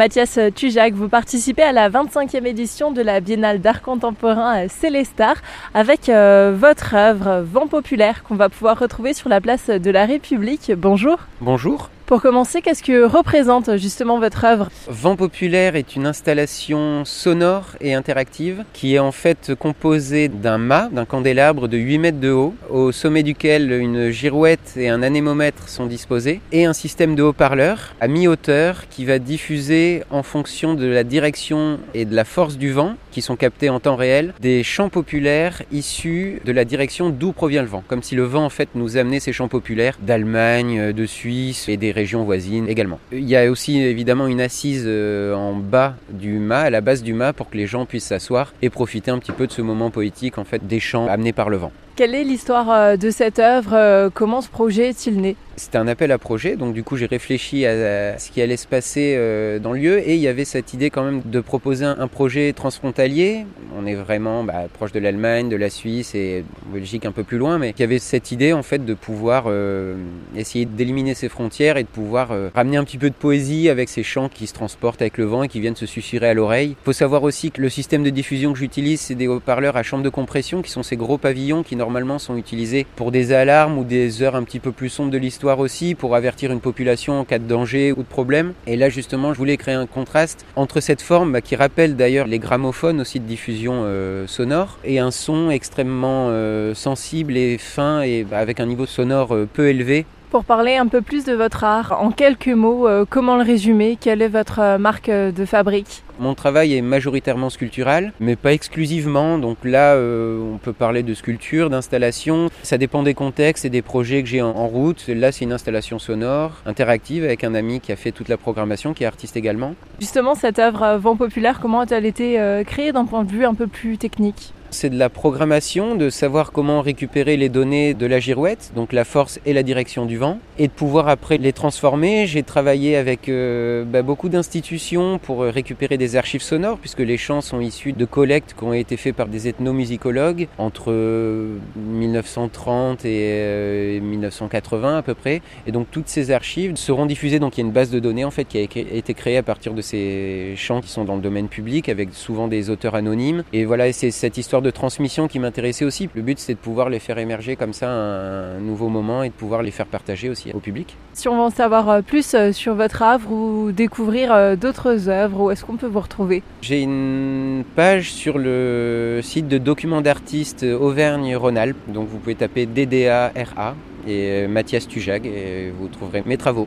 Mathias Tujac, vous participez à la 25e édition de la Biennale d'art contemporain Célestar avec euh, votre œuvre Vent populaire qu'on va pouvoir retrouver sur la place de la République. Bonjour. Bonjour. Pour commencer, qu'est-ce que représente justement votre œuvre? Vent populaire est une installation sonore et interactive qui est en fait composée d'un mât, d'un candélabre de 8 mètres de haut, au sommet duquel une girouette et un anémomètre sont disposés, et un système de haut-parleurs à mi-hauteur qui va diffuser en fonction de la direction et de la force du vent, qui sont captés en temps réel, des chants populaires issus de la direction d'où provient le vent, comme si le vent en fait nous amenait ces chants populaires d'Allemagne, de Suisse et des également. Il y a aussi évidemment une assise euh, en bas du mât, à la base du mât, pour que les gens puissent s'asseoir et profiter un petit peu de ce moment poétique en fait des chants amenés par le vent. Quelle est l'histoire euh, de cette œuvre euh, Comment ce projet est-il né? C'était un appel à projet, donc du coup j'ai réfléchi à ce qui allait se passer euh, dans le lieu et il y avait cette idée quand même de proposer un projet transfrontalier. On est vraiment bah, proche de l'Allemagne, de la Suisse et Belgique un peu plus loin, mais il y avait cette idée en fait de pouvoir essayer d'éliminer ces frontières et de pouvoir ramener un petit peu de poésie avec ces chants qui se transportent avec le vent et qui viennent se susurrer à l'oreille. Il faut savoir aussi que le système de diffusion que j'utilise, c'est des haut-parleurs à chambre de compression qui sont ces gros pavillons qui normalement normalement sont utilisés pour des alarmes ou des heures un petit peu plus sombres de l'histoire aussi, pour avertir une population en cas de danger ou de problème. Et là justement, je voulais créer un contraste entre cette forme bah, qui rappelle d'ailleurs les gramophones aussi de diffusion euh, sonore et un son extrêmement euh, sensible et fin et bah, avec un niveau sonore euh, peu élevé pour parler un peu plus de votre art, en quelques mots, comment le résumer? Quelle est votre marque de fabrique? Mon travail est majoritairement sculptural, mais pas exclusivement. Donc là, euh, on peut parler de sculpture, d'installation. Ça dépend des contextes et des projets que j'ai en, route. Là, c'est une installation sonore, interactive, avec un ami qui a fait toute la programmation, qui est artiste également. Justement, cette œuvre euh, Vent populaire, comment a-t-elle été euh, créée d'un point de vue un peu plus technique? C'est de la programmation, de savoir comment récupérer les données de la girouette, donc la force et la direction du vent, et de pouvoir après les transformer. J'ai travaillé avec bah, beaucoup d'institutions pour récupérer des archives sonores, puisque les chants sont issus de collectes qui ont été faits par des ethnomusicologues entre 1930 et 1980 euh, à peu près. Et donc toutes ces archives seront diffusées. Donc il y a une base de données en fait qui a été créée à partir de ces chants qui sont dans le domaine public, avec souvent des auteurs anonymes. Et voilà, c'est cette histoire de transmission qui m'intéressait aussi. Le but c'est de pouvoir les faire émerger comme ça un, un nouveau moment et de pouvoir les faire partager aussi au public. Si on veut en savoir euh, plus euh, sur votre œuvre ou découvrir d'autres œuvres, où est-ce qu'on peut vous retrouver? J'ai une page sur le site de documents d'artistes Auvergne-Rhône-Alpes. Donc vous pouvez taper DDARA et Mathias Tujag et vous trouverez mes travaux.